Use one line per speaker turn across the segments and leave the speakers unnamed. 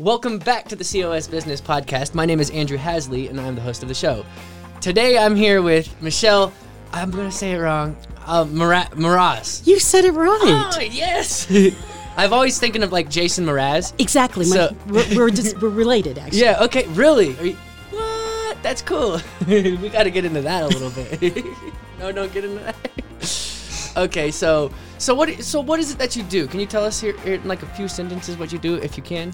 Welcome back to the COS Business Podcast. My name is Andrew Hasley, and I'm the host of the show. Today, I'm here with Michelle. I'm gonna say it wrong. Uh, Mara- Mraz.
You said it right.
Oh yes. I've always thinking of like Jason Mraz.
Exactly. my-
So-
we're, we're, just, we're related, actually.
Yeah. Okay. Really? Are you- what? That's cool. we got to get into that a little bit. no, don't get into that. okay. So, so what? So what is it that you do? Can you tell us here, here in like a few sentences what you do, if you can?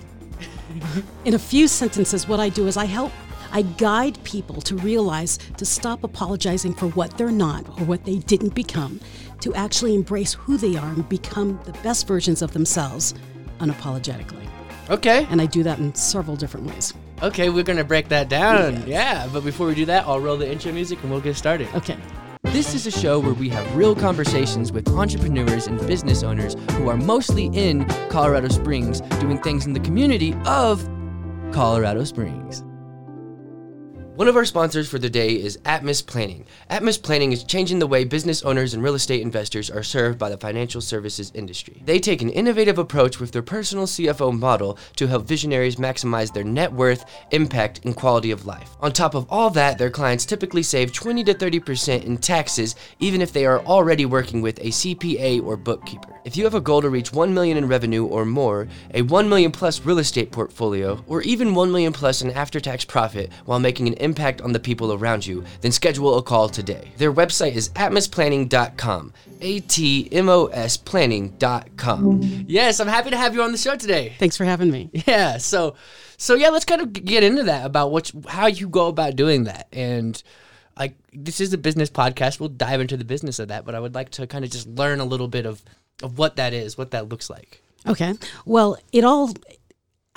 In a few sentences, what I do is I help, I guide people to realize to stop apologizing for what they're not or what they didn't become, to actually embrace who they are and become the best versions of themselves unapologetically.
Okay.
And I do that in several different ways.
Okay, we're gonna break that down. Yeah, but before we do that, I'll roll the intro music and we'll get started.
Okay.
This is a show where we have real conversations with entrepreneurs and business owners who are mostly in Colorado Springs doing things in the community of Colorado Springs. One of our sponsors for the day is Atmos Planning. Atmos Planning is changing the way business owners and real estate investors are served by the financial services industry. They take an innovative approach with their personal CFO model to help visionaries maximize their net worth, impact, and quality of life. On top of all that, their clients typically save 20 to 30% in taxes even if they are already working with a CPA or bookkeeper. If you have a goal to reach 1 million in revenue or more, a 1 million plus real estate portfolio, or even 1 million plus in after-tax profit while making an impact on the people around you, then schedule a call today. Their website is atmosplanning.com. A T M O S planning.com. Yes, I'm happy to have you on the show today.
Thanks for having me.
Yeah, so so yeah, let's kind of get into that about what how you go about doing that. And like this is a business podcast. We'll dive into the business of that, but I would like to kind of just learn a little bit of of what that is, what that looks like.
Okay. Well, it all.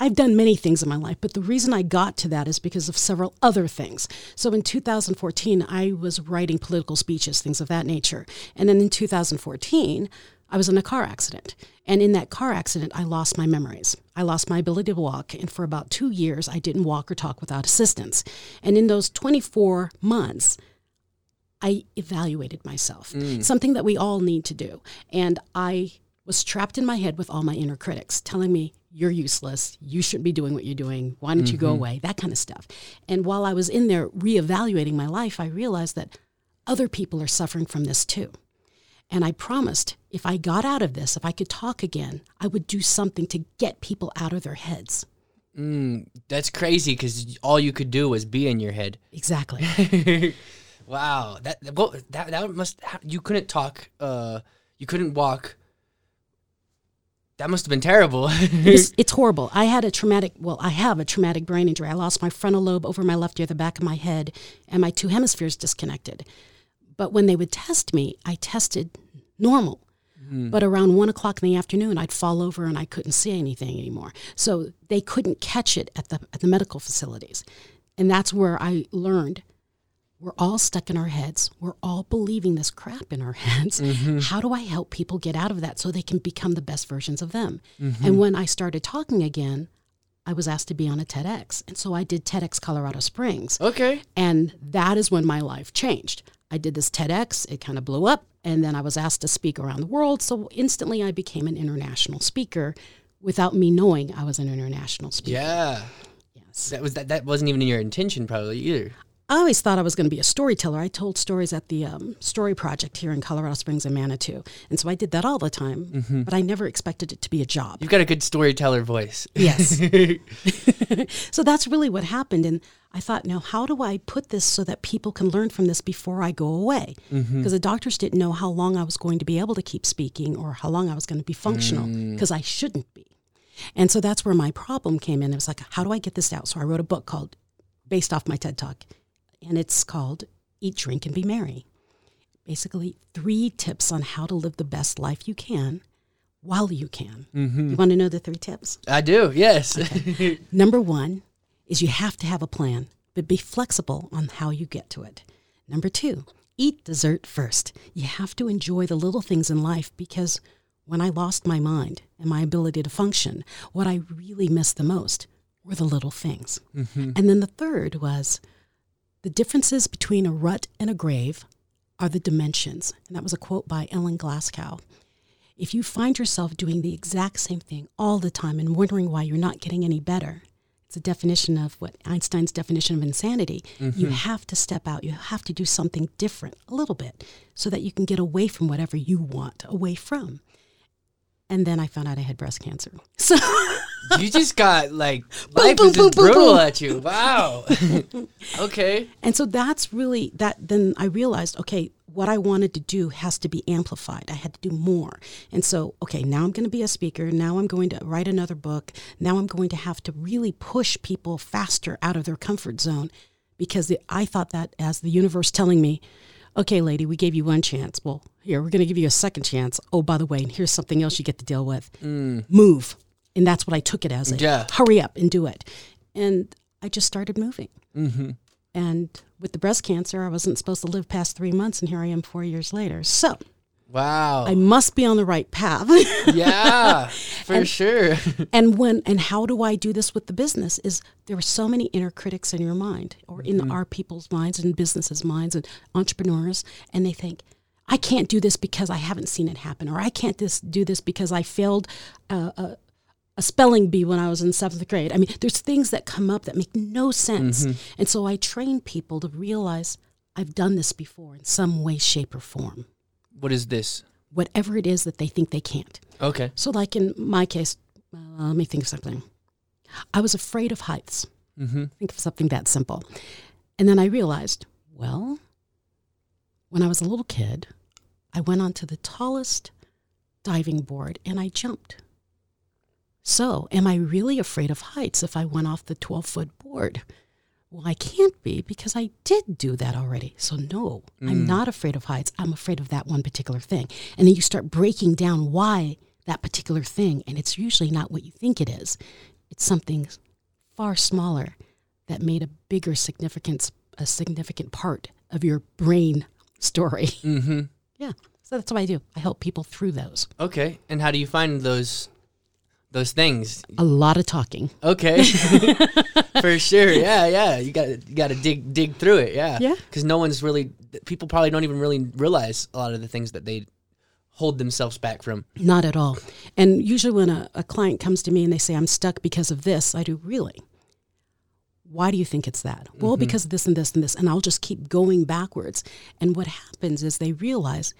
I've done many things in my life, but the reason I got to that is because of several other things. So in 2014, I was writing political speeches, things of that nature. And then in 2014, I was in a car accident. And in that car accident, I lost my memories. I lost my ability to walk. And for about two years, I didn't walk or talk without assistance. And in those 24 months, I evaluated myself, mm. something that we all need to do. And I was trapped in my head with all my inner critics telling me, you're useless. You shouldn't be doing what you're doing. Why don't you go away? That kind of stuff. And while I was in there reevaluating my life, I realized that other people are suffering from this too. And I promised if I got out of this, if I could talk again, I would do something to get people out of their heads.
Mm, that's crazy because all you could do was be in your head.
Exactly.
wow, that well, that that must you couldn't talk, uh, you couldn't walk. That must have been terrible.
it's, it's horrible. I had a traumatic, well, I have a traumatic brain injury. I lost my frontal lobe over my left ear, the back of my head, and my two hemispheres disconnected. But when they would test me, I tested normal. Hmm. But around one o'clock in the afternoon, I'd fall over and I couldn't see anything anymore. So they couldn't catch it at the, at the medical facilities. And that's where I learned we're all stuck in our heads. We're all believing this crap in our heads. Mm-hmm. How do I help people get out of that so they can become the best versions of them? Mm-hmm. And when I started talking again, I was asked to be on a TEDx. And so I did TEDx Colorado Springs.
okay.
And that is when my life changed. I did this TEDx, it kind of blew up, and then I was asked to speak around the world. So instantly I became an international speaker without me knowing I was an international speaker.
Yeah.
Yes.
That was that. That wasn't even in your intention, probably either.
I always thought I was going to be a storyteller. I told stories at the um, Story Project here in Colorado Springs and Manitou. And so I did that all the time, mm-hmm. but I never expected it to be a job.
You've got a good storyteller voice.
Yes. so that's really what happened. And I thought, now, how do I put this so that people can learn from this before I go away? Mm-hmm. Because the doctors didn't know how long I was going to be able to keep speaking or how long I was going to be functional, mm. because I shouldn't be. And so that's where my problem came in. It was like, how do I get this out? So I wrote a book called, based off my TED Talk, and it's called Eat, Drink, and Be Merry. Basically, three tips on how to live the best life you can while you can. Mm-hmm. You want to know the three tips?
I do. Yes.
Number one is you have to have a plan, but be flexible on how you get to it. Number two, eat dessert first. You have to enjoy the little things in life because when I lost my mind and my ability to function, what I really missed the most were the little things. Mm-hmm. And then the third was the differences between a rut and a grave are the dimensions. And that was a quote by Ellen Glasgow. if you find yourself doing the exact same thing all the time and wondering why you're not getting any better, it's a definition of what Einstein's definition of insanity. You mm-hmm. have to step out. You have to do something different a little bit so that you can get away from whatever you want away from. And then I found out I had breast cancer. So
You just got like
Boom,
life
boom,
is
boom,
just brutal at you. Wow. okay.
And so that's really that. Then I realized, okay, what I wanted to do has to be amplified. I had to do more. And so, okay, now I'm going to be a speaker. Now I'm going to write another book. Now I'm going to have to really push people faster out of their comfort zone because the, I thought that as the universe telling me, okay, lady, we gave you one chance. Well, here, we're going to give you a second chance. Oh, by the way, and here's something else you get to deal with. Mm. Move. And that's what I took it as. a,
Yeah.
Hurry up and do it. And I just started moving. Mm-hmm. And with the breast cancer, I wasn't supposed to live past three months, and here I am four years later. So
Wow.
I must be on the right path.
yeah, for sure.
and when and how do I do this with the business? Is there are so many inner critics in your mind, or in mm-hmm. our people's minds, and businesses' minds, and entrepreneurs, and they think. I can't do this because I haven't seen it happen, or I can't this, do this because I failed uh, a, a spelling bee when I was in seventh grade. I mean, there's things that come up that make no sense. Mm-hmm. And so I train people to realize I've done this before in some way, shape, or form,
What is this?
whatever it is that they think they can't.
Okay.
So, like in my case, uh, let me think of something. I was afraid of heights.
Mm-hmm.
Think of something that simple. And then I realized, well, when I was a little kid, I went onto the tallest diving board and I jumped. So, am I really afraid of heights if I went off the 12 foot board? Well, I can't be because I did do that already. So, no, I'm not afraid of heights. I'm afraid of that one particular thing. And then you start breaking down why that particular thing, and it's usually not what you think it is. It's something far smaller that made a bigger significance, a significant part of your brain story.
Mm-hmm.
yeah. So that's what I do. I help people through those.
Okay. And how do you find those those things?
A lot of talking.
Okay. for sure. Yeah, yeah. You got to you got to dig dig through it. Yeah.
Yeah.
Cuz no one's really people probably don't even really realize a lot of the things that they hold themselves back from.
Not at all. And usually when a, a client comes to me and they say, I'm stuck because of this, I do, really? Why do you think it's that? Well, because of this and this and this. And I'll just keep going backwards. And what happens is they realize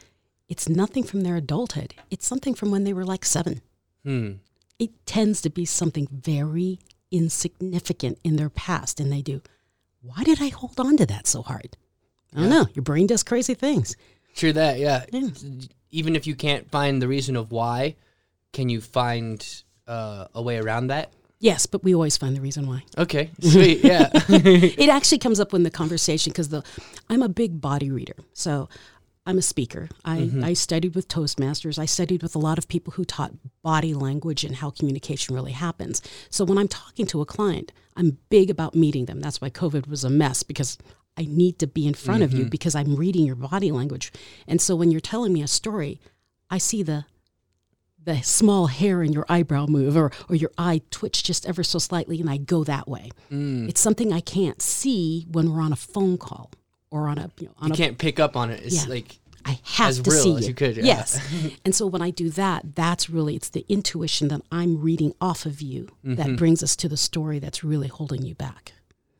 it's nothing from their adulthood, it's something from when they were like seven.
Hmm.
It tends to be something very insignificant in their past. And they do, why did I hold on to that so hard? I don't know. Your brain does crazy things.
True that. Yeah.
Yeah.
Even if you can't find the reason of why, can you find uh, a way around that?
Yes, but we always find the reason why.
Okay. Sweet. Yeah.
it actually comes up in the conversation because the I'm a big body reader. So I'm a speaker. I, mm-hmm. I studied with Toastmasters. I studied with a lot of people who taught body language and how communication really happens. So when I'm talking to a client, I'm big about meeting them. That's why COVID was a mess because I need to be in front of you mm-hmm. because I'm reading your body language. And so when you're telling me a story, I see the the small hair in your eyebrow move or, or your eye twitch just ever so slightly and I go that way. Mm. It's something I can't see when we're on a phone call or on a you know on
you
a
can't pick up on it. It's
Yeah.
like
I have
as
to
real
see
as you could, yeah.
Yes. and so when I do that, that's really it's the intuition that I'm reading off of you
Mm-hmm.
that brings us to the story that's really holding you back.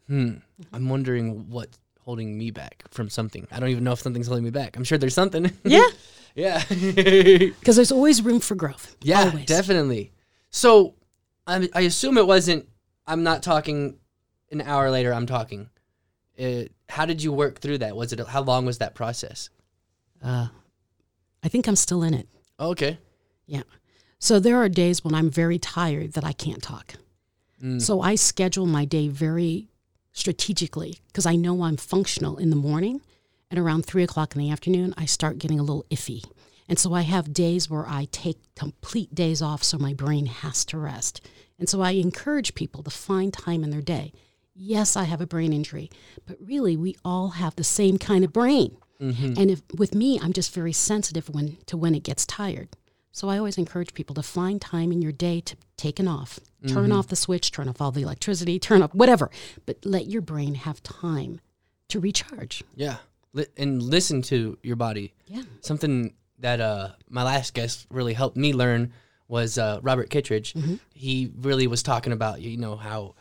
Hmm. I'm wondering what's holding me back from something. I don't even know if something's holding me back. I'm sure there's something.
Yeah.
yeah.
Because there's always room for growth.
yeah,
Always.
definitely. So I, I assume it wasn't, I'm not talking an hour later, I'm talking. Uh, how did you work through that? Was it, how long was that process?
Uh, I think I'm still in it.
Oh, okay.
Yeah. So there are days when I'm very tired that I can't talk.
Mm.
So I schedule my day very strategically because I know I'm functional in the morning. And around three o'clock in the afternoon, I start getting a little iffy. And so I have days where I take complete days off so my brain has to rest. And so I encourage people to find time in their day. Yes, I have a brain injury, but really we all have the same kind of brain. And if with me, I'm just very sensitive when to when it gets tired. So I always encourage people to find time in your day to take an off. Turn off the switch, turn off all the electricity, turn off whatever, but let your brain have time to recharge.
Yeah. And listen to your body.
Yeah.
Something that uh, my last guest really helped me learn was uh, Robert Kittredge. He really was talking about you know how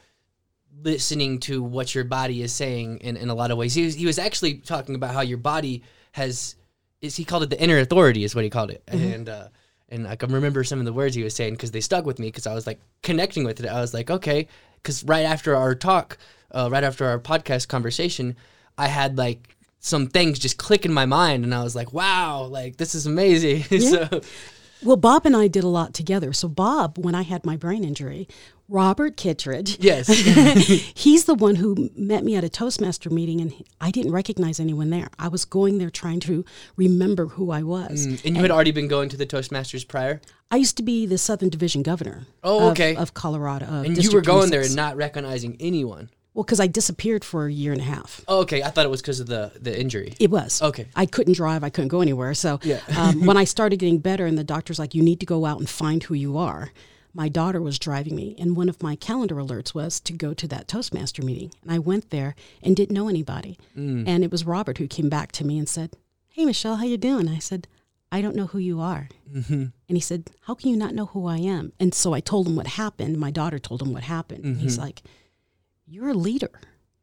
listening to what your body is saying in, in a lot of ways. He was, he was actually talking about how your body has is he called it the inner authority is what he called it and uh, and I can remember some of the words he was saying because they stuck with me because I was like connecting with it. I was like okay because right after our talk, uh, right after our podcast conversation, I had like some things just click in my mind and I was like wow like this is amazing. so
Well, Bob and I did a lot together. So, Bob, when I had my brain injury, Robert Kittredge,
yes
he's the one who met me at a Toastmaster meeting, and I didn't recognize anyone there. I was going there trying to remember who I was.
Mm, and you had already been going to the Toastmasters prior
I used to be the Southern Division governor.
Oh,
of-
okay.
Of, Colorado. of
and you
District
were going there and not recognizing anyone.
Well, because I disappeared for a year and a half.
Oh, okay, I thought it was because of the the injury.
It was.
Okay.
I couldn't drive. I couldn't go anywhere. So
Yeah.
um, when I started getting better, and the doctor's like, you need to go out and find who you are. My daughter was driving me, and one of my calendar alerts was to go to that Toastmaster meeting. And I went there and didn't know anybody.
Mm.
And it was Robert who came back to me and said, "Hey, Michelle, how you doing?" I said, "I don't know who you are."
Mm-hmm.
And he said, "How can you not know who I am?" And so I told him what happened. My daughter told him what happened. And
Mm-hmm.
he's like, "You're a leader.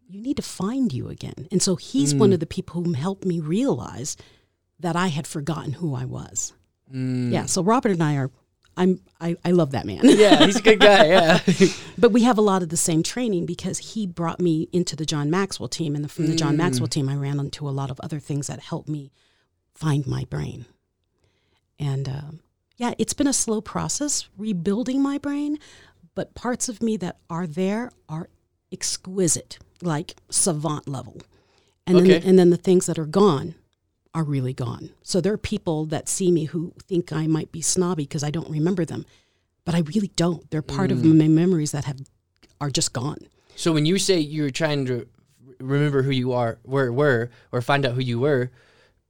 You need to find you again." And so he's
Mm.
one of the people who helped me realize that I had forgotten who I was.
Mm.
Yeah. So Robert and I are. I'm. I, I love that man.
Yeah, he's a good guy. Yeah.
but we have a lot of the same training because he brought me into the John Maxwell team, and from the John Maxwell team, I ran into a lot of other things that helped me find my brain. And um, yeah, it's been a slow process rebuilding my brain, but parts of me that are there are exquisite, like savant level. And
Okay.
then, and then the things that are gone are really gone. So there are people that see me who think I might be snobby because I don't remember them, but I really don't. They're part of my memories that have are just gone.
so when you say you're trying to remember who you are, were were, or find out who you were,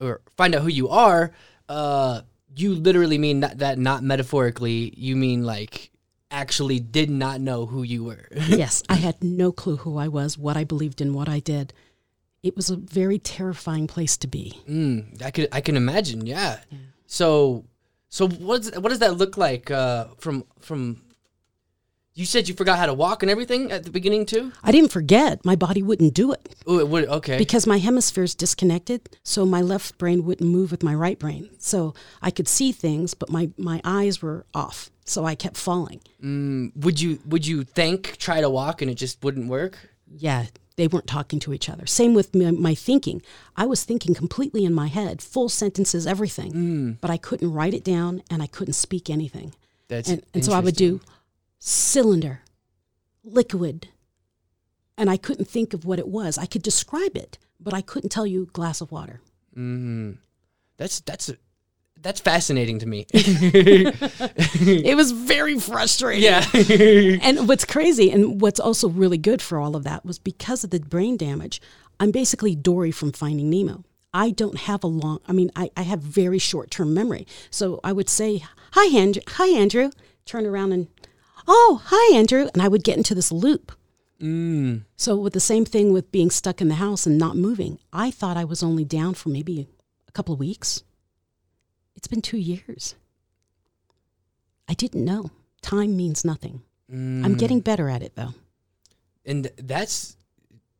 or find out who you are, uh, you literally mean that that not metaphorically. You mean like actually did not know who you were.
yes, I had no clue who I was, what I believed in, what I did. It was a very terrifying place to be.
Mm, I could I can imagine. Yeah. So so what's what does that look like uh, from from? You said you forgot how to walk and everything at the beginning too.
I didn't forget, my body wouldn't do it
Oh, it would okay.
because my hemisphere's disconnected, so my left brain wouldn't move with my right brain. So I could see things, but my, my eyes were off, so I kept falling.
Mm, would you would you think try to walk and it just wouldn't work?
Yeah, they weren't talking to each other. Same with my, my thinking. I was thinking completely in my head, full sentences, everything, but I couldn't write it down and I couldn't speak anything.
That's
and, and so I would do cylinder, liquid, and I couldn't think of what it was. I could describe it, but I couldn't tell you glass of water.
Mm, that's that's that's fascinating to me.
It was very frustrating.
yeah.
And what's crazy and what's also really good for all of that was because of the brain damage, I'm basically Dory from Finding Nemo. I don't have a long, I mean, I, I have very short term memory. So I would say, Hi, Andrew. Hi, Andrew. Turn around and, Oh, hi, Andrew. And I would get into this loop.
mm,
So with the same thing with being stuck in the house and not moving, I thought I was only down for maybe a couple of weeks. It's been two years. I didn't know. Time means nothing.
mm.
I'm getting better at it though.
and that's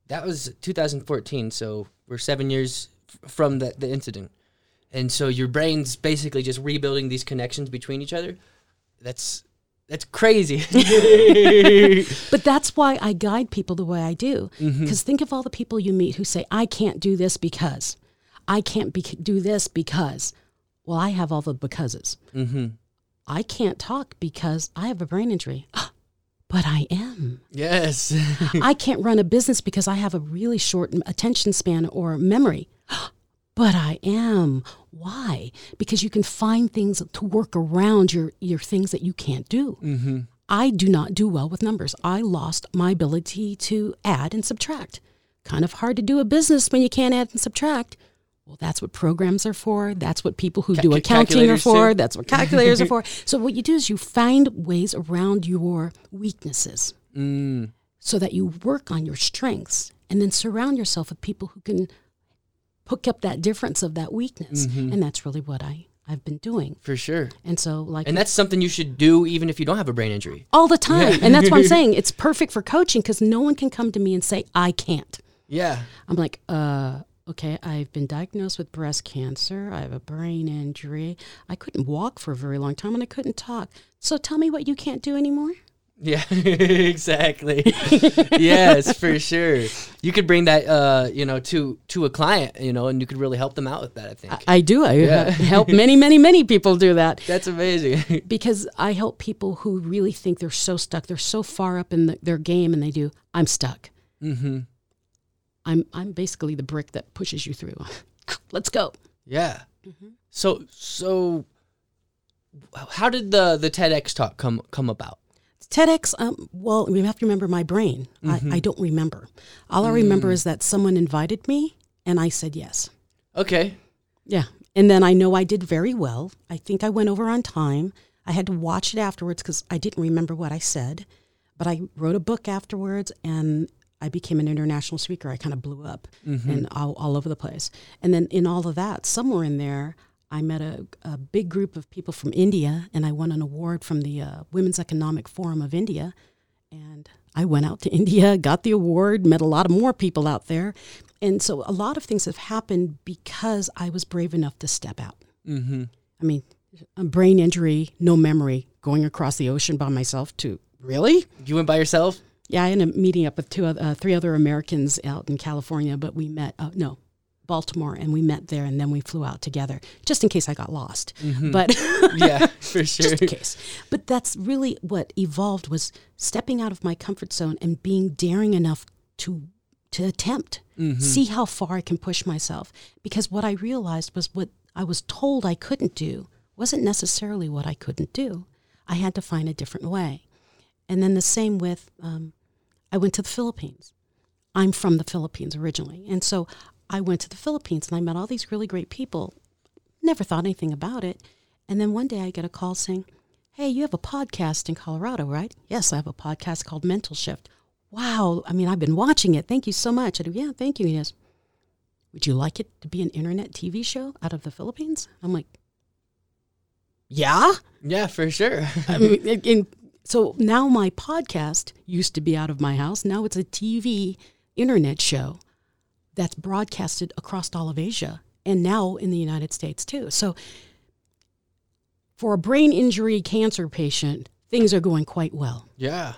that was 2014. So we're seven years f- from the the incident, and so your brain's basically just rebuilding these connections between each other. That's that's crazy.
But that's why I guide people the way I do. Because think of all the people you meet who say, I can't do this because, I can't be- do this because. Well, I have all the becauses.
mm-hmm.
I can't talk because I have a brain injury. but I am.
Yes.
I can't run a business because I have a really short attention span or memory. But I am. Why? Because you can find things to work around your, your things that you can't do.
mm-hmm.
I do not do well with numbers. I lost my ability to add and subtract. Kind of hard to do a business when you can't add and subtract. Well, that's what programs are for. That's what people who
Ca-
do accounting are for.
too.
That's what calculators are for. So, what you do is you find ways around your weaknesses
Mm.
so that you work on your strengths and then surround yourself with people who can hook up that difference of that weakness.
Mhm.
And that's really what I, I've been doing.
For sure.
And so, like,
And that's something you should do even if you don't have a brain injury.
all the time. And that's what I'm saying. It's perfect for coaching because no one can come to me and say, I can't.
Yeah.
I'm like, uh, okay, I've been diagnosed with breast cancer. I have a brain injury. I couldn't walk for a very long time and I couldn't talk. So tell me what you can't do anymore.
Yeah, exactly. yes, for sure. You could bring that, uh, you know, to to a client, you know, and you could really help them out with that. I think
I do. I
Yeah.
help many, many, many people do that
that's amazing.
because I help people who really think they're so stuck. They're so far up in the, their game and they do, I'm stuck.
Mm-hmm.
I'm, I'm basically the brick that pushes you through. Let's go.
Yeah.
Mm-hmm.
So so, how did the the TEDx talk come come about?
TEDx, um, well, we have to remember my brain.
Mm-hmm.
I, I don't remember. All I remember is that someone invited me and I said yes.
Okay.
Yeah. And then I know I did very well. I think I went over on time. I had to watch it afterwards because I didn't remember what I said. But I wrote a book afterwards and I became an international speaker. I kind of blew up and all, all over the place. And then in all of that, somewhere in there, I met a, a big group of people from India and I won an award from the uh, Women's Economic Forum of India. And I went out to India, got the award, met a lot of more people out there. And so a lot of things have happened because I was brave enough to step out.
Mm-hmm.
I mean, a brain injury, no memory, going across the ocean by myself to really?
You went by yourself?
Yeah, I ended up meeting up with two, uh, three other Americans out in California, but we met, uh, no, Baltimore, and we met there, and then we flew out together, just in case I got lost. But
yeah, for sure.
just in case. But that's really what evolved was stepping out of my comfort zone and being daring enough to to attempt, see how far I can push myself. Because what I realized was what I was told I couldn't do wasn't necessarily what I couldn't do. I had to find a different way. And then the same with, um, I went to the Philippines. I'm from the Philippines originally. And so I went to the Philippines and I met all these really great people. Never thought anything about it. And then one day I get a call saying, Hey, you have a podcast in Colorado, right? Yes, I have a podcast called Mental Shift. Wow. I mean, I've been watching it. Thank you so much. I do, yeah, thank you. He goes, Would you like it to be an internet TV show out of the Philippines? I'm like, Yeah.
Yeah, for sure.
I mean, and- and so now my podcast used to be out of my house. Now it's a TV internet show that's broadcasted across all of Asia and now in the United States too. So for a brain injury cancer patient, things are going quite well.
yeah.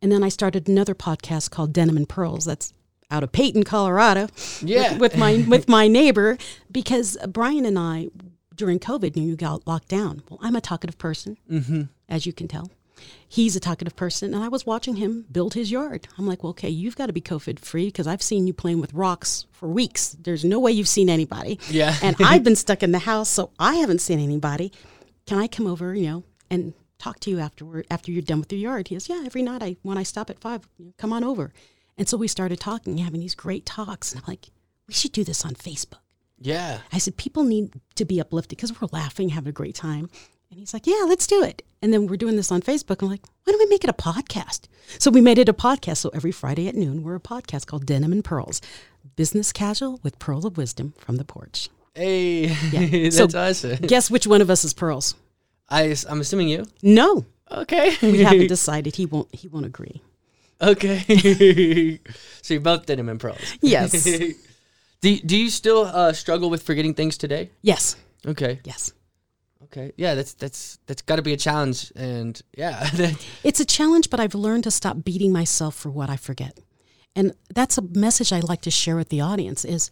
And then I started another podcast called Denim and Pearls. That's out of Peyton, Colorado.
Yeah.
With, with my with my neighbor because Brian and I during COVID knew you got locked down. Well, I'm a talkative person,
Mm-hmm.
as you can tell. He's a talkative person, and I was watching him build his yard. I'm like, well, okay, you've got to be COVID free because I've seen you playing with rocks for weeks. There's no way you've seen anybody.
Yeah.
and I've been stuck in the house, so I haven't seen anybody. Can I come over, you know, and talk to you afterward after you're done with your yard? He goes, yeah, every night I when I stop at five, you know, come on over. And so we started talking, having these great talks, and I'm like, we should do this on Facebook.
Yeah.
I said, people need to be uplifted because we're laughing, having a great time. And he's like, yeah, let's do it. And then we're doing this on Facebook. I'm like, why don't we make it a podcast? So we made it a podcast. So every Friday at noon, we're a podcast called Denim and Pearls Business Casual with pearl of Wisdom from the porch.
Hey,
Yeah.
that's
So-
awesome.
Guess which one of us is Pearls?
I, I'm assuming you.
No,
Okay.
we haven't decided. He won't. He won't agree.
okay. so you're both him in pros.
Yes.
do, do you still uh, struggle with forgetting things today?
Yes.
Okay.
Yes.
Okay. Yeah, that's that's that's got to be a challenge, and yeah,
It's a challenge, but I've learned to stop beating myself for what I forget. And that's a message I'd like to share with the audience is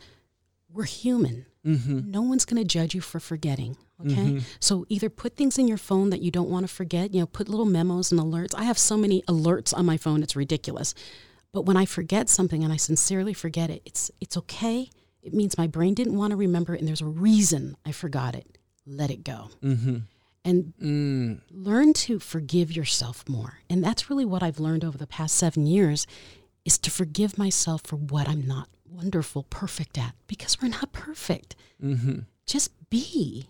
we're human. Mm-hmm. No one's going to judge you for forgetting. Okay. Mm-hmm. So either put things in your phone that you don't want to forget, you know, put little memos and alerts. I have so many alerts on my phone, it's ridiculous. But when I forget something and I sincerely forget it, it's it's okay. It means my brain didn't want to remember it and there's a reason I forgot it. Let it go. Mm-hmm. And
mm,
learn to forgive yourself more. And that's really what I've learned over the past seven years is to forgive myself for what I'm not wonderful, perfect at, because we're not perfect. Mm-hmm. Just be.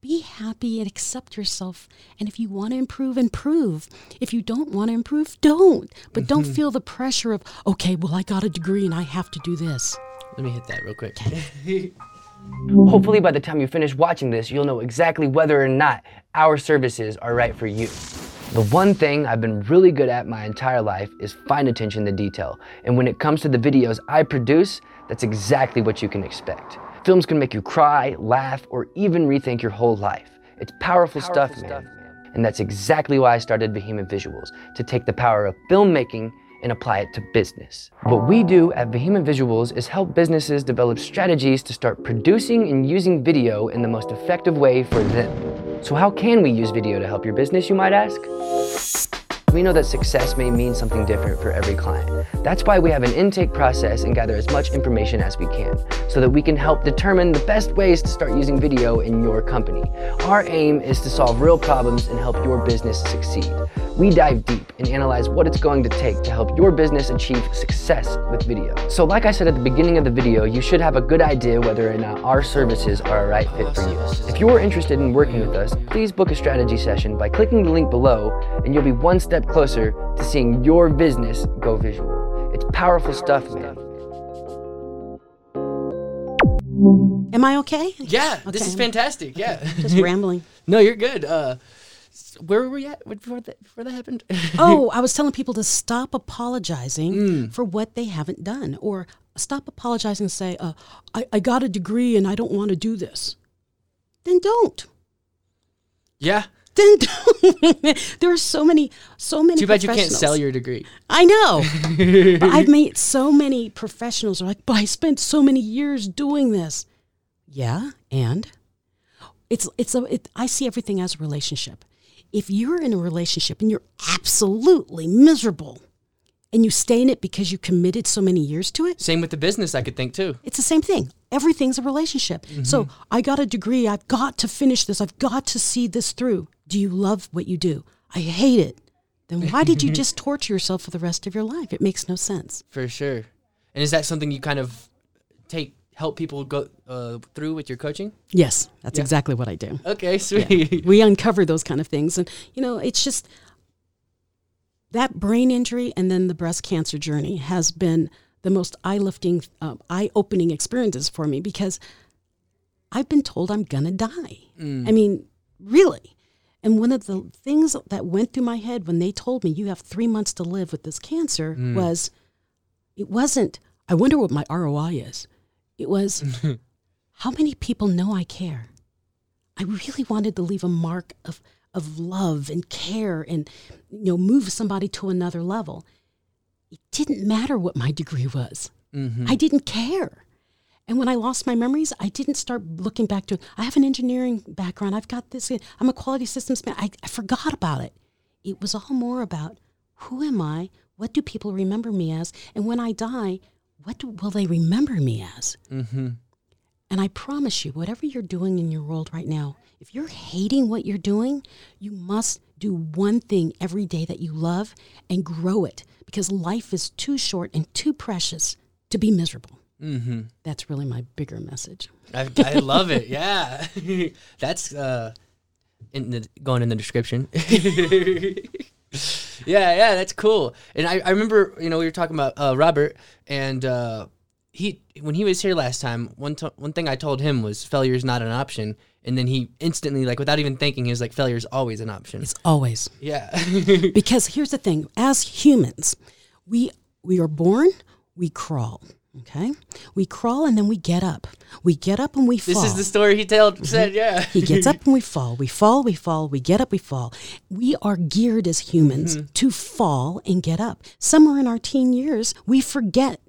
Be happy and accept yourself. And if you want to improve, improve. If you don't want to improve, don't. But don't mm-hmm. feel the pressure of, okay, well, I got a degree and I have to do this.
let me hit that real quick. Hopefully, by the time you finish watching this, you'll know exactly whether or not our services are right for you. The one thing I've been really good at my entire life is fine attention to detail. And when it comes to the videos I produce, that's exactly what you can expect. Films can make you cry, laugh, or even rethink your whole life. It's powerful, powerful stuff, stuff, man. And that's exactly why I started Vehement Visuals, to take the power of filmmaking and apply it to business. What we do at Vehement Visuals is help businesses develop strategies to start producing and using video in the most effective way for them. So how can we use video to help your business, you might ask? We know that success may mean something different for every client. That's why we have an intake process and gather as much information as we can, so that we can help determine the best ways to start using video in your company. Our aim is to solve real problems and help your business succeed. We dive deep and analyze what it's going to take to help your business achieve success with video. So like I said at the beginning of the video, you should have a good idea whether or not our services are a right fit for you. If you're interested in working with us, please book a strategy session by clicking the link below and you'll be one step step closer to seeing your business go visual. It's powerful stuff, man.
Am I okay?
Yeah, okay. this is fantastic. Yeah.
Just rambling.
no, you're good. Uh, where were we at before that, before that happened?
oh, I was telling people to stop apologizing mm. for what they haven't done or stop apologizing and say, uh, I, I got a degree and I don't want to do this. Then don't.
Yeah.
Then don't. there are so many, so many.
Too bad you can't sell your degree.
I know. but I've met so many professionals are like, but I spent so many years doing this. Yeah, and it's it's a. It, I see everything as a relationship. If you're in a relationship and you're absolutely miserable, and you stay in it because you committed so many years to it.
Same with the business, I could think too.
It's the same thing. Everything's a relationship. Mm-hmm. So I got a degree. I've got to finish this. I've got to see this through. Do you love what you do? I hate it. Then why did you just torture yourself for the rest of your life? It makes no sense.
For sure. And is that something you kind of take help people go uh, through with your coaching?
Yes, that's yeah. exactly what I do.
Okay, sweet.
Yeah. We uncover those kind of things, and you know, it's just that brain injury and then the breast cancer journey has been the most eye-lifting, uh, eye-opening experiences for me because I've been told I'm gonna die. Mm. I mean, really. And one of the things that went through my head when they told me you have three months to live with this cancer mm. was it wasn't, I wonder what my ROI is. It was, how many people know I care? I really wanted to leave a mark of, of love and care and, you know, move somebody to another level. It didn't matter what my degree was. Mm-hmm. I didn't care. And when I lost my memories, I didn't start looking back to, I have an engineering background. I've got this, I'm a quality systems man. I, I forgot about it. It was all more about who am I? What do people remember me as? And when I die, what will they remember me as? Mm-hmm. And I promise you, whatever you're doing in your world right now, if you're hating what you're doing, you must do one thing every day that you love and grow it because life is too short and too precious to be miserable. Mm-hmm. That's really my bigger message.
I, I love it. Yeah, that's uh, in the, going in the description. yeah, yeah, that's cool. And I, I remember, you know, we were talking about uh, Robert, and uh, he when he was here last time, one to- one thing I told him was failure is not an option, and then he instantly, like without even thinking, he was like, failure is always an option.
It's always.
Yeah.
because here's the thing: as humans, we we are born, we crawl. Okay, we crawl and then we get up. We get up and we fall.
This is the story he told. Mm-hmm. Said, yeah.
he gets up and we fall. We fall. We fall. We get up. We fall. We are geared as humans mm-hmm. to fall and get up. Somewhere in our teen years, we forget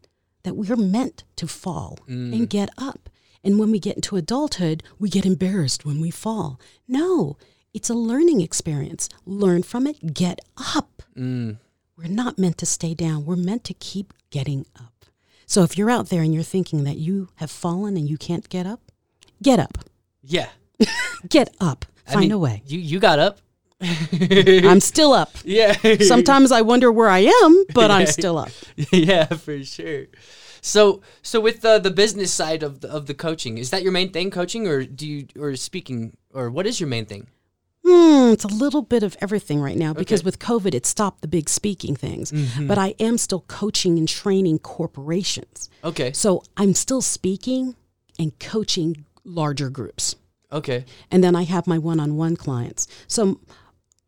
that we are meant to fall mm. and get up. And when we get into adulthood, we get embarrassed when we fall. No, it's a learning experience. Learn from it. Get up. Mm. We're not meant to stay down. We're meant to keep getting up. So if you're out there and you're thinking that you have fallen and you can't get up, get up.
Yeah.
get up. Find I mean, a way.
You you got up.
I'm still up.
Yeah.
Sometimes I wonder where I am, but I'm still up.
yeah, for sure. So so with the the business side of the, of the coaching, is that your main thing, coaching, or do you or speaking, or what is your main thing?
Hmm, it's a little bit of everything right now because okay. with COVID, it stopped the big speaking things. Mm-hmm. But I am still coaching and training corporations.
Okay.
So I'm still speaking and coaching larger groups.
Okay.
And then I have my one on one clients. So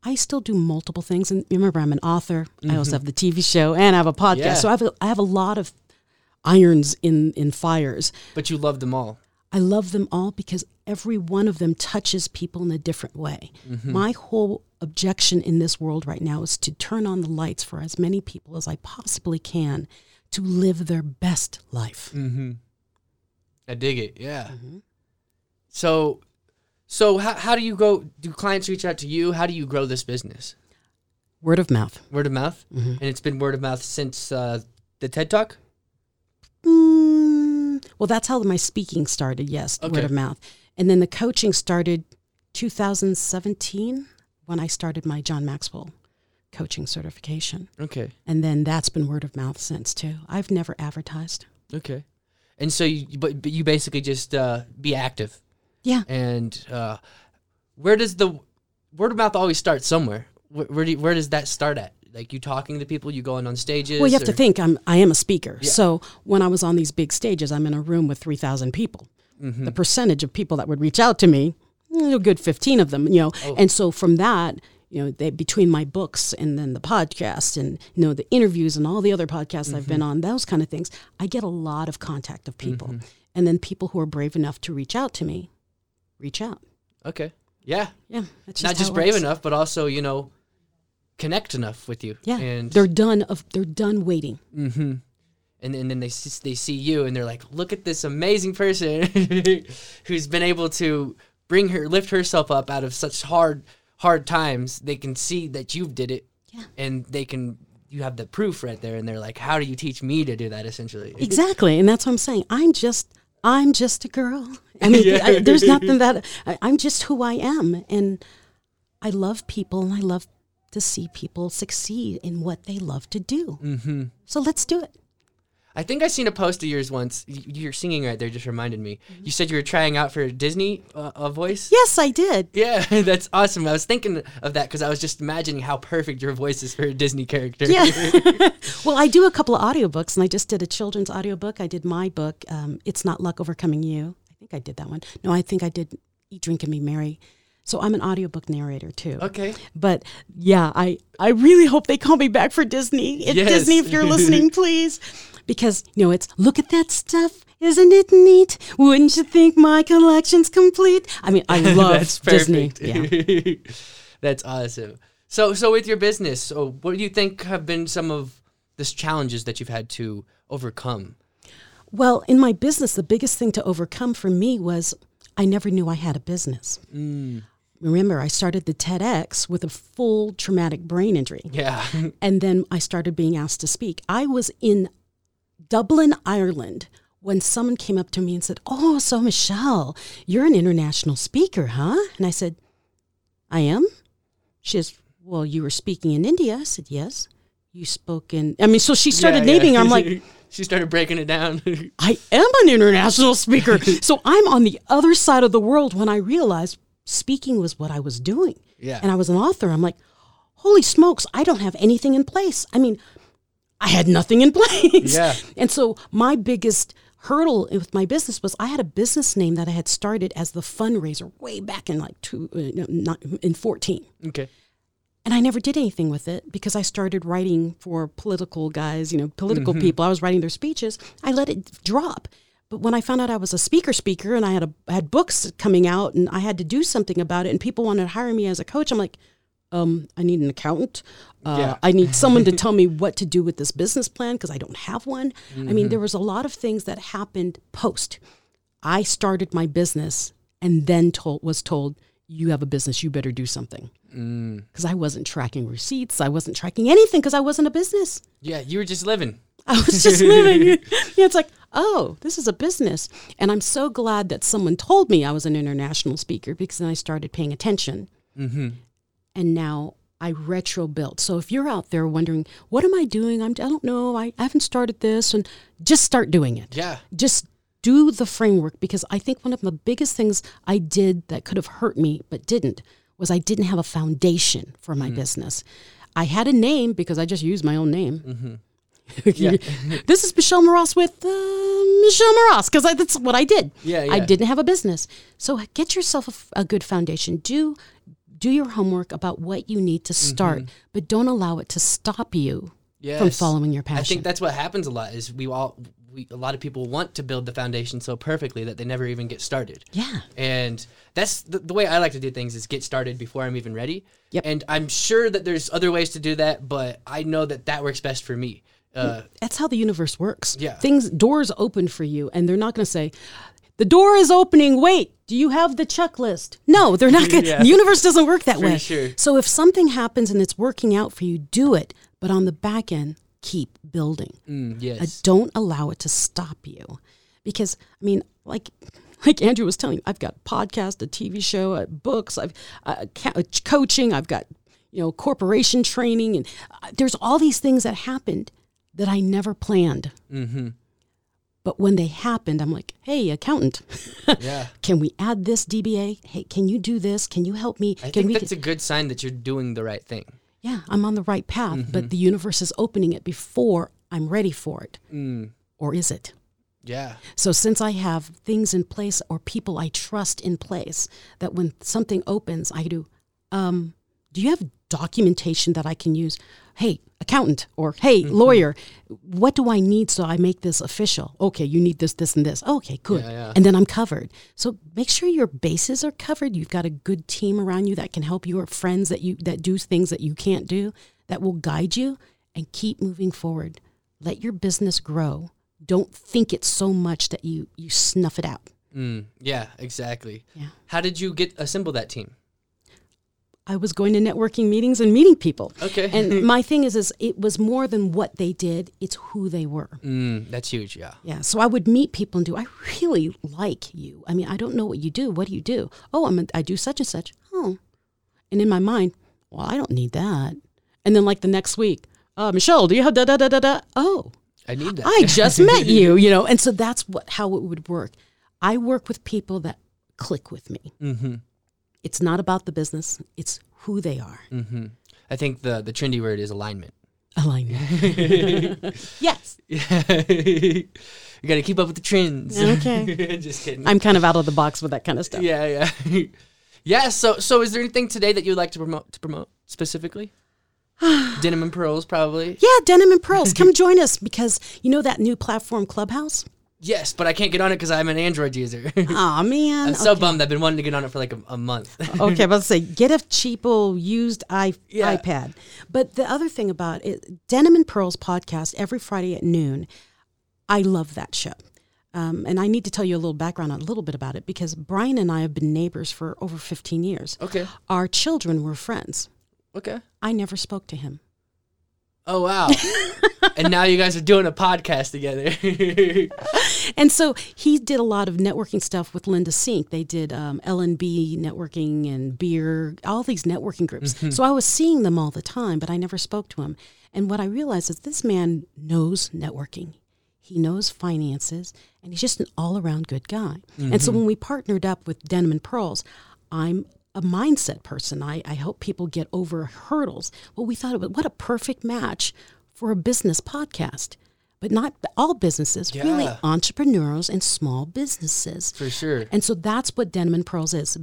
I still do multiple things. And remember, I'm an author. I also have the TV show and I have a podcast.
Yeah.
So I have, a, I have a lot of irons in, in fires.
But you love them all.
I love them all because every one of them touches people in a different way. My whole objection in this world right now is to turn on the lights for as many people as I possibly can to live their best life.
Mm-hmm. I dig it. Yeah.
Mm-hmm.
So, so how, how do you go? Do clients reach out to you? How do you grow this business?
Word of mouth.
Word of mouth,
Mm-hmm.
and it's been word of mouth since uh, the TED Talk.
Mm, well, that's how my speaking started, yes,
Okay.
word of mouth. And then the coaching started 2017 when I started my John Maxwell coaching certification.
Okay.
And then that's been word of mouth since too. I've never advertised.
Okay. And so you, but, but you basically just uh, be active.
Yeah.
And uh, where does the word of mouth always start somewhere? Where, where, do you, where does that start at? Like you talking to people, you going on stages.
Well, you have to think I'm I am a speaker.
Yeah.
So when I was on these big stages, I'm in a room with 3,000 people.
Mm-hmm.
The percentage of people that would reach out to me, a good 15 of them, you know.
Oh.
And so from that, you know, they, between my books and then the podcast and you know the interviews and all the other podcasts I've
Mm-hmm.
been on, those kind of things, I get a lot of contact of people. And then people who are brave enough to reach out to me, reach out.
Okay. Yeah.
Yeah, that's just
Not just brave enough, but also you know, connect enough with you.
Yeah,
And
they're done of they're done waiting.
Mm-hmm. And, and then they they see you and they're like, look at this amazing person who's been able to bring her lift herself up out of such hard hard times. They can see that you've did it,
Yeah.
and they can you have the proof right there. And they're like, how do you teach me to do that? Essentially,
Exactly, and that's what I'm saying. I'm just, I'm just a girl. I mean,
Yeah.
I, there's nothing that I, I'm just who I am, and I love people, and I love to see people succeed in what they love to do.
Mm-hmm.
So let's do it.
I think I seen a post of yours once. Y- You're singing right there. Just reminded me.
Mm-hmm.
You said you were trying out for Disney uh, a voice.
Yes, I did.
Yeah, that's awesome. I was thinking of that because I was just imagining how perfect your voice is for a Disney character.
Yeah. well, I do a couple of audiobooks, and I just did a children's audiobook. I did my book, um, It's Not Luck Overcoming You. I think I did that one. No, I think I did Eat, Drink, and Be Merry. So I'm an audiobook narrator too.
okay.
But yeah, I, I really hope they call me back for Disney. If
Yes.
Disney, if you're listening, please. Because, you know, it's look at that stuff. Isn't it neat? Wouldn't you think my collection's complete? I mean, I love
That's
Disney. Yeah.
That's awesome. So, so with your business, so what do you think have been some of the challenges that you've had to overcome?
Well, in my business, the biggest thing to overcome for me was I never knew I had a business.
Mm.
Remember, I started the TEDx with a full traumatic brain injury.
Yeah.
And then I started being asked to speak. I was in Dublin, Ireland, when someone came up to me and said, Oh, so Michelle, you're an international speaker, huh? And I said, I am. She says, Well, you were speaking in India. I said, Yes. You spoke in, I mean, so she started
Yeah, yeah.
naming. I'm like,
she started breaking it down.
I am an international speaker. so I'm on the other side of the world when I realized speaking was what I was doing.
Yeah.
And I was an author. I'm like, holy smokes, I don't have anything in place. I mean, I had nothing in place.
Yeah.
And so my biggest hurdle with my business was I had a business name that I had started as the fundraiser way back in like two, uh, not in 14.
okay.
And I never did anything with it because I started writing for political guys, you know, political people. I was writing their speeches. I let it drop. But when I found out I was a speaker speaker and I had a had books coming out and I had to do something about it and people wanted to hire me as a coach, I'm like, um, I need an accountant. Uh,
Yeah.
I need someone to tell me what to do with this business plan because I don't have one. I mean, there was a lot of things that happened post. I started my business and then told was told you have a business, you better do something
Mm.
because I wasn't tracking receipts. I wasn't tracking anything because I wasn't a business.
Yeah, you were just living.
I was just living. yeah, it's like, oh, this is a business. And I'm so glad that someone told me I was an international speaker because then I started paying attention.
Mm-hmm.
And now I retro built. So if you're out there wondering, what am I doing? I'm, I don't know. I, I haven't started this. And just start doing it.
Yeah.
Just do the framework because I think one of the biggest things I did that could have hurt me but didn't was I didn't have a foundation for my business. I had a name because I just used my own name.
Yeah.
this is Michelle Mraz with uh, Michelle Mraz because that's what I did.
Yeah,
I didn't have a business. So get yourself a good foundation. Do do your homework about what you need to start, but don't allow it to stop you from
Mm-hmm.
Following your passion.
I think that's what happens a lot. Is we all we a lot of people want to build the foundation so perfectly that they never even get started.
yeah.
And that's the, the way I like to do things is get started before I'm even ready.
Yep.
And I'm sure that there's other ways to do that, but I know that that works best for me. Uh,
That's how the universe works.
Yeah.
Things doors open for you and they're not going to say the door is opening. Wait, do you have the checklist? No, they're not going to.
Yeah.
The universe doesn't work that
For
way.
sure.
So if something happens and it's working out for you, do it. But on the back end, keep building.
mm,
Uh,
yes.
don't allow it to stop you. Because, I mean, like, like Andrew was telling you, I've got podcast, a TV show, uh, books, I've uh, ca- uh, coaching, I've got you know corporation training, and uh, there's all these things that happened that I never planned.
Mm-hmm.
But when they happened, I'm like, hey, accountant,
Yeah.
can we add this DBA? Hey, can you do this? Can you help me?
I
can
think
we?
that's a good sign that you're doing the right thing.
yeah, I'm on the right path,
Mm-hmm.
but the universe is opening it before I'm ready for it,
Mm,
or is it?
yeah.
So since I have things in place or people I trust in place, that when something opens, I do. Um, do you have documentation that I can use? Hey, accountant, or hey,
Mm-hmm.
lawyer, what do I need so I make this official? Okay, you need this, this, and this. Okay, good.
Yeah, yeah.
And then I'm covered. So make sure your bases are covered. You've got a good team around you that can help you, or friends that you that do things that you can't do that will guide you and keep moving forward. Let your business grow. Don't think it so much that you you snuff it out.
Mm, yeah, exactly.
Yeah.
How did you get assemble that team?
I was going to networking meetings and meeting people.
Okay.
And my thing is is it was more than what they did, it's who they were.
Mm, that's huge. Yeah.
Yeah. So I would meet people and do, I really like you. I mean, I don't know what you do. What do you do? Oh, I'm a, I do such and such. Oh. And in my mind, well, I don't need that. And then like the next week, uh, Michelle, do you have da da da da da? Oh,
I need that.
I just met you, you know. And so that's what how it would work. I work with people that click with me.
mm-hmm.
It's not about the business, it's who they are.
Mm-hmm. I think the the trendy word is alignment.
Alignment. yes.
you got to keep up with the trends.
Okay.
Just kidding.
I'm kind of out of the box with that kind of stuff.
yeah, yeah, yeah. So, so is there anything today that you'd like to promote? To promote specifically? Denim and pearls, probably.
Yeah, Denim and Pearls, come join us because you know that new platform Clubhouse?
Yes, but I can't get on it because I'm an Android user.
Aw, man.
I'm so bummed. I've been wanting to get on it for like a, a month.
okay, but say get a cheapo used i
Yeah.
iPad. But the other thing about it, Denim and Pearls podcast every Friday at noon. I love that show. Um, and I need to tell you a little background, a little bit about it, because Brian and I have been neighbors for over 15 years.
okay.
Our children were friends.
Okay.
I never spoke to him.
Oh wow. and now you guys are doing a podcast together.
And so he did a lot of networking stuff with Linda Sink. They did um, L&B networking and beer, all these networking groups. So I was seeing them all the time, but I never spoke to him. And what I realized is this man knows networking. He knows finances, and he's just an all-around good guy. And so when we partnered up with Denim and Pearls, I'm a mindset person. I, I help people get over hurdles. Well, we thought, about what a perfect match for a business podcast. But not all businesses, really
Yeah.
entrepreneurs and small businesses.
for sure.
And so that's what Denim and Pearls is.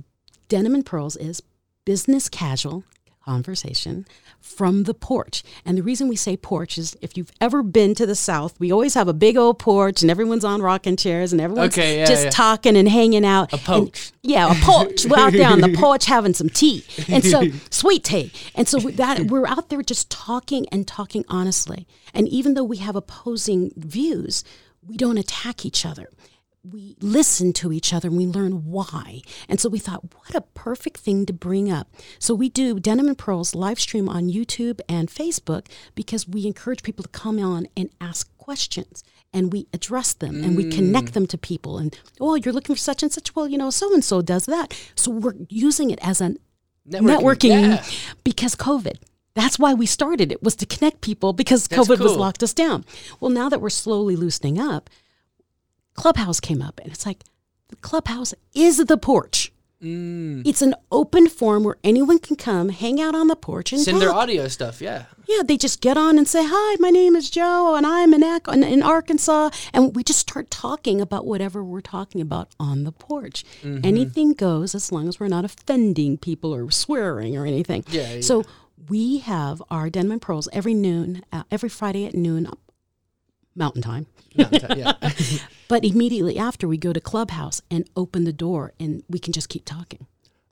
Denim and Pearls is business casual conversation from the porch. And the reason we say porch is if you've ever been to the South, we always have a big old porch and everyone's on rocking chairs and everyone's
Okay, yeah,
just
yeah.
talking and hanging out.
A
And-
poach.
yeah, a porch. We're out there on the porch having some tea. And so, sweet tea. And so that we're out there just talking and talking honestly. And even though we have opposing views, we don't attack each other. We listen to each other and we learn why. And so we thought, what a perfect thing to bring up. So we do Denim and Pearls live stream on YouTube and Facebook because we encourage people to come on and ask questions and we address them and we connect mm. them to people. And, oh, you're looking for such and such. Well, you know, so and so does that. So we're using it as a networking,
Yeah.
because COVID. That's why we started it was to connect people because
That's
COVID was locked us down. Well, now that we're slowly loosening up, Clubhouse came up and it's like the Clubhouse is the porch.
Mm.
It's an open forum where anyone can come, hang out on the porch, and
Send their audio stuff. Yeah.
Yeah, they just get on and say, "Hi, my name is Joe, and I'm in, Ac- in, Arkansas," and we just start talking about whatever we're talking about on the porch.
Mm-hmm.
Anything goes as long as we're not offending people or swearing or anything.
Yeah, yeah.
So we have our Denman Pearls every noon, uh, every Friday at noon, Mountain Time.
Mountain Time, yeah.
But immediately after, we go to Clubhouse and open the door, and we can just keep talking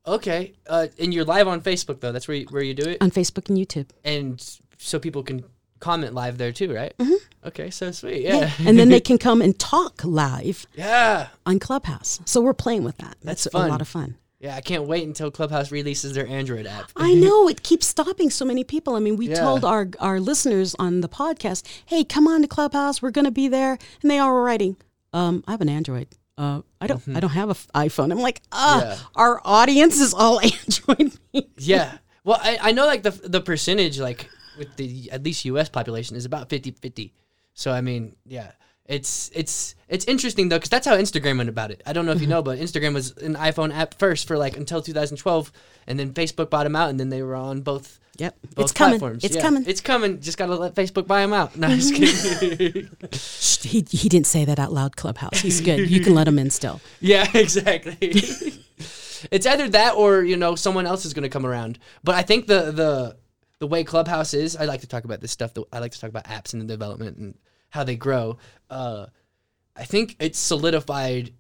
okay. Uh, and you're live on Facebook though. That's where you, where you do it,
on Facebook and YouTube.
and so people can comment live there too, right?
Mm-hmm.
Okay. So sweet. Yeah.
and then they can come and talk live
Yeah.
on Clubhouse. So we're playing with that.
That's
That's, a lot of fun.
Yeah. I can't wait until Clubhouse releases their Android app.
I know it keeps stopping so many people. I mean, we
Yeah.
told our our listeners on the podcast, "Hey, come on to Clubhouse. We're going to be there." And they all were writing, um, "I have an Android. Uh, I don't. I don't have an iPhone." I'm like, "Ah,
Mm-hmm. Yeah.
our audience is all Android."
yeah. Well, I, I know like the the percentage like with the at least U.S. population is about 50-50. So I mean, yeah, it's it's it's interesting though because that's how Instagram went about it. I don't know if you know, but Instagram was an iPhone app first for like until 2012, and then Facebook bought them out, and then they were on both.
yep,
Both
it's coming.
platforms.
It's
Yeah.
coming.
It's coming. Just gotta let Facebook buy them out. No, just kidding.
He he didn't say that out loud. Clubhouse. He's good. You can let him in still.
Yeah, exactly. it's either that or you know someone else is going to come around. But I think the the the way Clubhouse is, I like to talk about this stuff. I like to talk about apps and the development and how they grow. Uh, I think it's solidified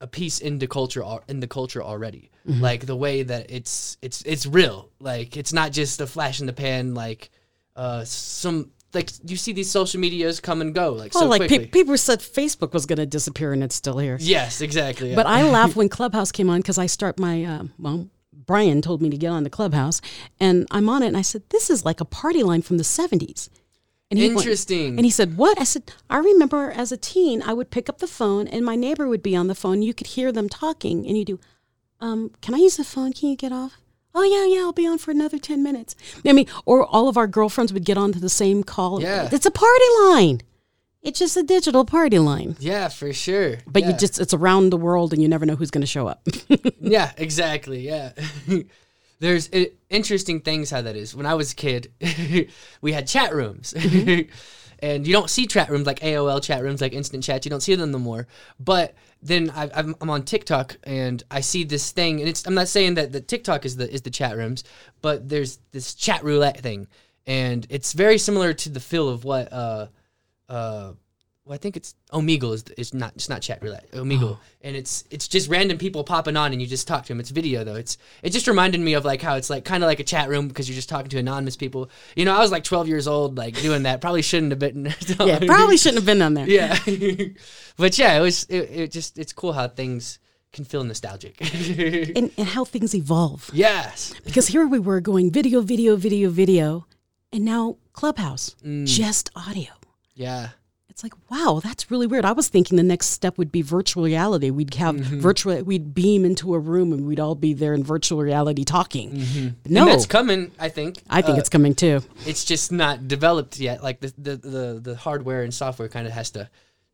a piece into culture in the culture already. Like the way that it's it's it's real. Like it's not just a flash in the pan. Like uh, some like you see these social medias come and go like
Oh,
so
like pe- people said Facebook was going to disappear, and it's still here.
yes, exactly. yeah.
But I laugh when Clubhouse came on because I start my uh, well. Brian told me to get on the Clubhouse, and I'm on it, and I said, "This is like a party line from the '70s." And he went-
Interesting.
and he said, "What?" I said, "I remember as a teen, I would pick up the phone, and my neighbor would be on the phone. You could hear them talking, and you do, um, can I use the phone? Can you get off?" Oh yeah, yeah, I'll be on for another ten minutes. I mean, or all of our girlfriends would get onto the same call.
Yeah.
it's a party line. It's just a digital party line.
Yeah, for sure.
But
yeah.
you just it's around the world and you never know who's going to show up.
yeah, exactly. Yeah. There's uh, interesting things how that is. When I was a kid, we had chat rooms.
Mm-hmm.
and you don't see chat rooms like AOL chat rooms, like instant chat. You don't see them no more. But then I, I'm, I'm on TikTok and I see this thing, and it's I'm not saying that the TikTok is the is the chat rooms, but there's this chat roulette thing, and it's very similar to the feel of what uh uh well, I think it's Omegle is it's not it's not chat roulette Omegle, and it's it's just random people popping on and you just talk to them. It's video though. It's it just reminded me of like how it's like kind of like a chat room because you're just talking to anonymous people. You know, I was like 12 years old, like doing that. Probably shouldn't have been.
yeah, probably shouldn't have been on there.
yeah, but yeah, it was it, it just it's cool how things can feel nostalgic.
And, and how things evolve.
yes.
Because here we were going video, video, video, video, and now Clubhouse,
Mm.
just audio.
Yeah.
It's like, wow, that's really weird. I was thinking the next step would be virtual reality. We'd have
Mm-hmm.
virtual, we'd beam into a room and we'd all be there in virtual reality talking.
Mm-hmm. And
No,
that's coming. I think.
I think
Uh,
it's coming too.
it's just not developed yet. Like the the the, the hardware and software kind of has to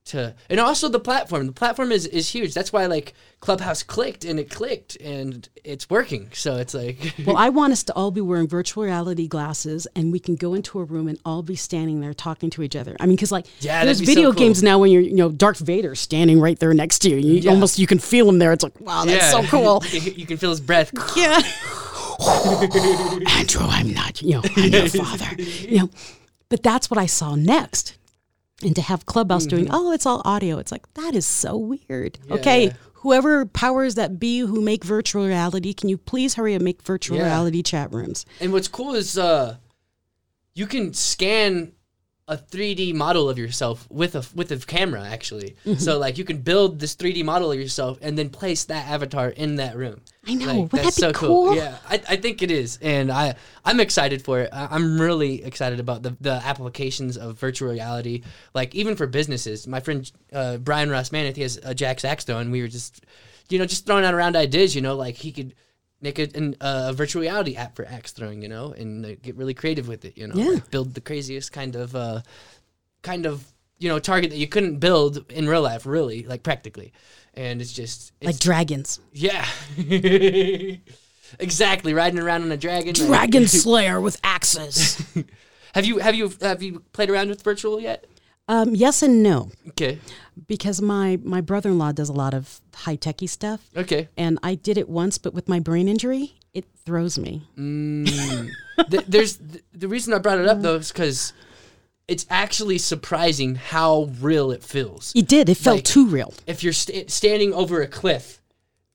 to and also the platform. The platform is is huge. That's why like Clubhouse clicked and it clicked and it's working. So it's like
Well, I want us to all be wearing virtual reality glasses, and we can go into a room and all be standing there talking to each other. I mean, because like
Yeah,
there's
that'd so
video
cool.
games now when you're, you know, Darth Vader standing right there next to you. You
Yeah.
almost you can feel him there. It's like, wow, that's so cool.
you you can feel his breath.
yeah. Andrew, I'm not, you know, I'm your father. You know, but that's what I saw next. And to have Clubhouse doing, oh, it's all audio. It's like, that is so weird. Okay, whoever powers that be who make virtual reality, can you please hurry and make virtual
Yeah.
reality chat rooms?
And what's cool is uh, you can scan a 3D model of yourself with a with a camera actually.
Mm-hmm.
So like you can build this 3D model of yourself and then place that avatar in that room.
I know.
Like,
Would
that's
that be
so
cool?
Yeah, I, I think it is, and I I'm excited for it. I, I'm really excited about the the applications of virtual reality, like even for businesses. My friend uh, Brian Ross Maneth, he has a Jack Saxton. and we were just, you know, just throwing out around ideas. You know, like he could make a, an, uh, a virtual reality app for axe throwing, you know, and uh, get really creative with it. You know,
Yeah.
like build the craziest kind of uh, kind of you know target that you couldn't build in real life, really, like practically. And it's just it's,
like dragons.
yeah, exactly riding around on a dragon. like-
Dragon Slayer with axes.
have you have you have you played around with virtual yet?
Um, yes and no,
Okay,
because my my brother in law does a lot of high techy stuff,
okay.
and I did it once, but with my brain injury, it throws me.
Mm. Th- there's th- the reason I brought it up though is because it's actually surprising how real it feels.
It did. It felt
Like-
too real.
If you're st- standing over a cliff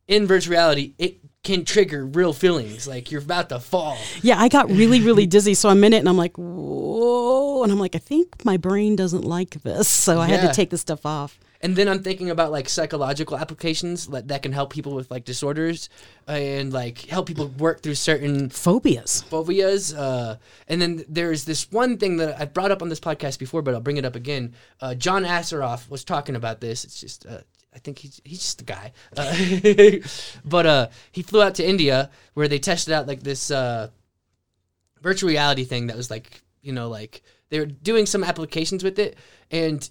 in virtual reality, it can trigger real feelings like you're about to fall.
Yeah, I got really, really dizzy. So I'm in it and I'm like, whoa. And I'm like, I think my brain doesn't like this. So I had to take the stuff off.
And then I'm thinking about like psychological applications that, that can help people with like disorders and like help people work through certain
Phobias.
phobias. Uh, and then there's this one thing that I've brought up on this podcast before, but I'll bring it up again. Uh, John Assaraf was talking about this. It's just, uh, I think he's, he's just a guy. Uh, but uh, he flew out to India where they tested out like this uh, virtual reality thing that was like, you know, like they were doing some applications with it. And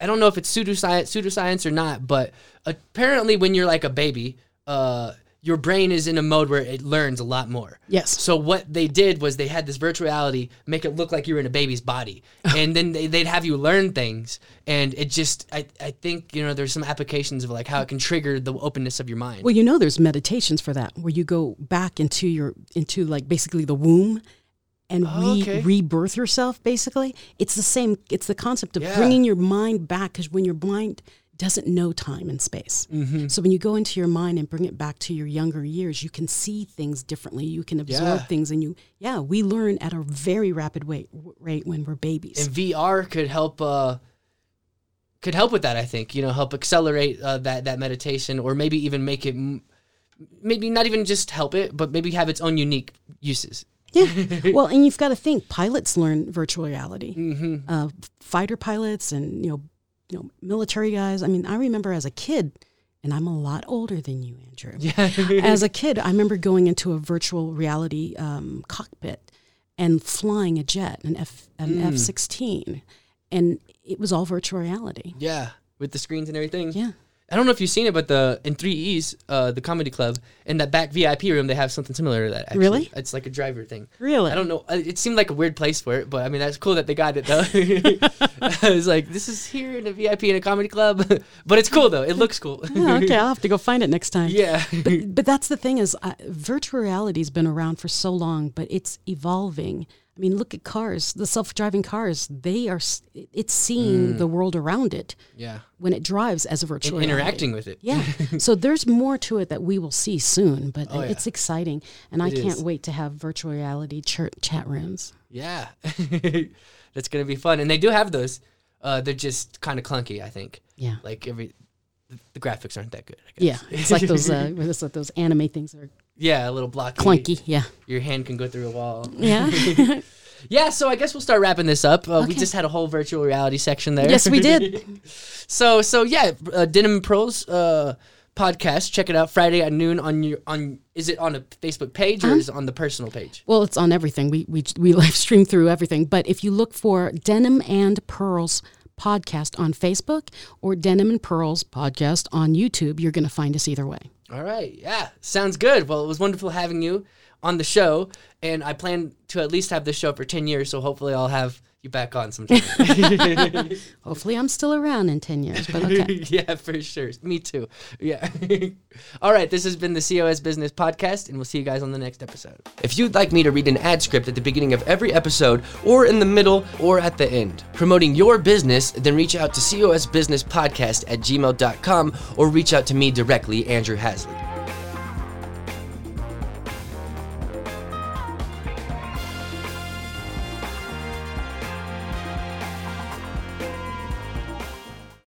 I don't know if it's pseudoscience, pseudoscience or not, but apparently when you're like a baby, uh, your brain is in a mode where it learns a lot more.
Yes.
So what they did was they had this virtual reality make it look like you were in a baby's body, and then they, they'd have you learn things, and it just I, I think you know there's some applications of like how it can trigger the openness of your mind.
Well, you know, there's meditations for that where you go back into your, into like basically the womb and
Oh,
re-
okay.
rebirth yourself, basically. It's the same, it's the concept of
Yeah.
bringing your mind back because when your mind doesn't know time and space.
Mm-hmm.
So when you go into your mind and bring it back to your younger years, you can see things differently. You can absorb
Yeah.
things, and you, yeah, we learn at a very rapid way, rate when we're babies.
and VR could help uh could help with that I think you know help accelerate uh, that that meditation or maybe even make it m- maybe not even just help it but maybe have its own unique uses
Yeah. well, and you've got to think pilots learn virtual reality.
mm-hmm.
Uh, fighter pilots and you know, you know, military guys. I mean, I remember as a kid, and I'm a lot older than you, Andrew.
yeah
As a kid, I remember going into a virtual reality um, cockpit and flying a jet, an F an
Mm.
F sixteen, and it was all virtual reality.
yeah with the screens and everything
Yeah.
I don't know if you've seen it, but the in Three E's, uh, the comedy club, in that back VIP room, they have something similar to that. Actually.
Really?
It's like a driver thing.
Really?
I don't know. uh, It seemed like a weird place for it, but I mean that's cool that they got it though. I was like, this is here in a VIP in a comedy club, but it's cool though. It looks cool.
Oh, okay, I'll have to go find it next time.
yeah.
but, but that's the thing is uh, virtual reality's been around for so long but it's evolving i mean look at cars the self-driving cars they are it's seeing the world around it
yeah.
when it drives as a virtual reality.
interacting with it.
yeah so there's more to it that we will see soon but
Oh, yeah.
it's exciting and i can't
is.
wait to have virtual reality ch- chat rooms
Yeah. That's gonna be fun, and they do have those. Uh, they're just kind of clunky, I think.
yeah
Like every, the, graphics aren't that good. I
yeah it's like those uh, what is it, those anime things that are
yeah, a little blocky.
clunky yeah
Your hand can go through a wall.
yeah
Yeah, so I guess we'll start wrapping this up. Uh, We just had a whole virtual reality section there.
yes we did
so so yeah, uh, Denim and Pearls uh, podcast. Check it out Friday at noon on your on. Is it on a Facebook page
Uh-huh.
or is it on the personal page?
Well, it's on everything. We we we live stream through everything. But if you look for Denim and Pearls podcast on Facebook or Denim and Pearls podcast on YouTube, you're going to find us either way.
All right, yeah, sounds good. Well, it was wonderful having you on the show, and I plan to at least have this show for ten years. So hopefully, I'll have you back on sometime.
Hopefully, I'm still around in 10 years, but okay.
yeah, for sure. Me too. Yeah. All right, this has been the COS Business Podcast, and we'll see you guys on the next episode. If you'd like me to read an ad script at the beginning of every episode, or in the middle, or at the end, promoting your business, then reach out to COS Business Podcast at gmail.com or reach out to me directly, Andrew Hasley.